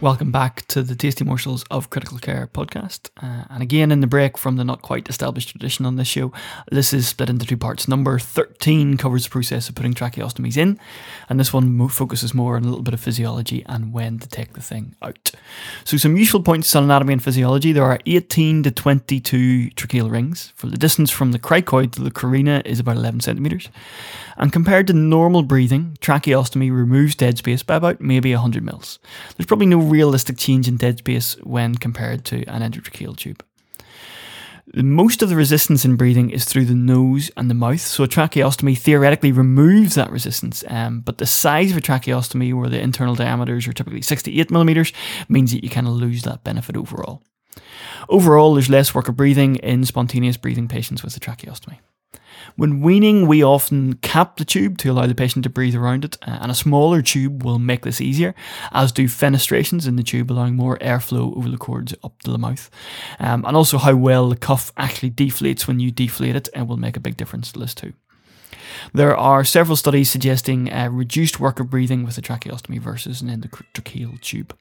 Welcome back to the Tasty Morsels of Critical Care podcast. Uh, and again, in the break from the not quite established tradition on this show, this is split into two parts. Number 13 covers the process of putting tracheostomies in, and this one focuses more on a little bit of physiology and when to take the thing out. So, some useful points on anatomy and physiology there are 18 to 22 tracheal rings. For the distance from the cricoid to the carina is about 11 centimetres. And compared to normal breathing, tracheostomy removes dead space by about maybe 100 mils. There's probably no realistic change in dead space when compared to an endotracheal tube. Most of the resistance in breathing is through the nose and the mouth, so a tracheostomy theoretically removes that resistance. Um, but the size of a tracheostomy, where the internal diameters are typically 68 millimeters, means that you kind of lose that benefit overall. Overall, there's less work of breathing in spontaneous breathing patients with a tracheostomy. When weaning, we often cap the tube to allow the patient to breathe around it, uh, and a smaller tube will make this easier, as do fenestrations in the tube, allowing more airflow over the cords up to the mouth. Um, and also, how well the cuff actually deflates when you deflate it and uh, will make a big difference to this too. There are several studies suggesting a reduced work of breathing with a tracheostomy versus an endotracheal tube.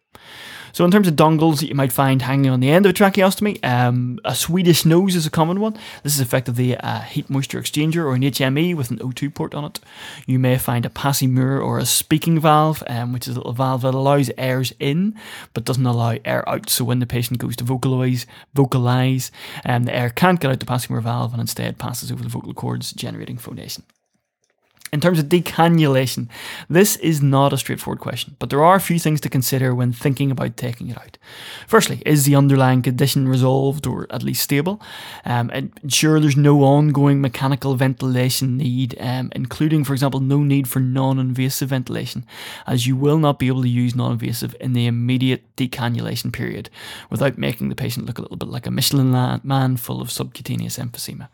So, in terms of dongles that you might find hanging on the end of a tracheostomy, um, a Swedish nose is a common one. This is effectively a heat moisture exchanger or an HME with an O2 port on it. You may find a Passy Muir or a speaking valve, um, which is a little valve that allows airs in but doesn't allow air out. So, when the patient goes to vocalize, vocalize, um, the air can't get out the Passy Muir valve and instead passes over the vocal cords, generating phonation. In terms of decannulation, this is not a straightforward question, but there are a few things to consider when thinking about taking it out. Firstly, is the underlying condition resolved or at least stable? Um, ensure there's no ongoing mechanical ventilation need, um, including, for example, no need for non invasive ventilation, as you will not be able to use non invasive in the immediate decannulation period without making the patient look a little bit like a Michelin man full of subcutaneous emphysema.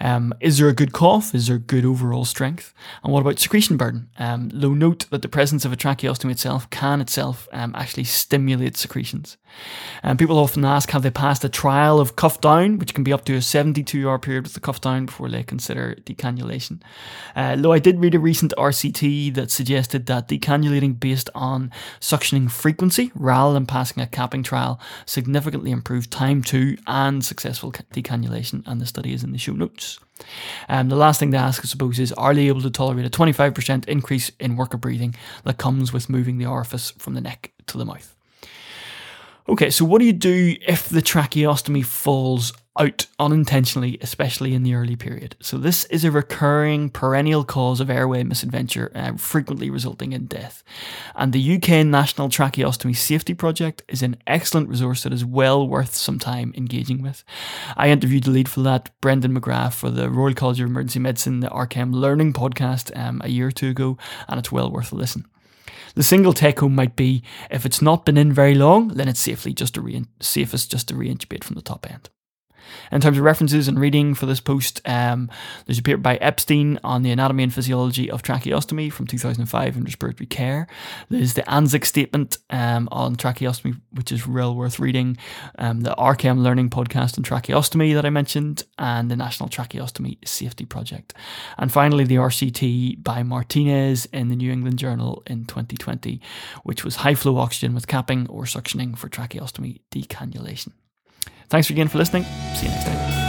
Um, is there a good cough? Is there good overall strength? And what about secretion burden? Um, low note that the presence of a tracheostomy itself can itself um, actually stimulate secretions. And people often ask, have they passed a trial of cuff down, which can be up to a 72 hour period with the cuff down before they consider decannulation? Uh, though I did read a recent RCT that suggested that decannulating based on suctioning frequency rather than passing a capping trial significantly improved time to and successful decannulation, and the study is in the show notes. Um, the last thing to ask, I suppose, is are they able to tolerate a 25% increase in work of breathing that comes with moving the orifice from the neck to the mouth? Okay, so what do you do if the tracheostomy falls out unintentionally, especially in the early period? So, this is a recurring perennial cause of airway misadventure, uh, frequently resulting in death. And the UK National Tracheostomy Safety Project is an excellent resource that is well worth some time engaging with. I interviewed the lead for that, Brendan McGrath, for the Royal College of Emergency Medicine, the RCEM Learning podcast um, a year or two ago, and it's well worth a listen. The single take home might be if it's not been in very long, then it's safely just to re- safest just to re-intubate from the top end. In terms of references and reading for this post, um, there's a paper by Epstein on the anatomy and physiology of tracheostomy from 2005 in respiratory care. There's the ANZIC statement um, on tracheostomy, which is real worth reading. Um, the RCEM Learning podcast on tracheostomy that I mentioned, and the National Tracheostomy Safety Project. And finally, the RCT by Martinez in the New England Journal in 2020, which was high flow oxygen with capping or suctioning for tracheostomy decannulation. Thanks again for listening. See you next time.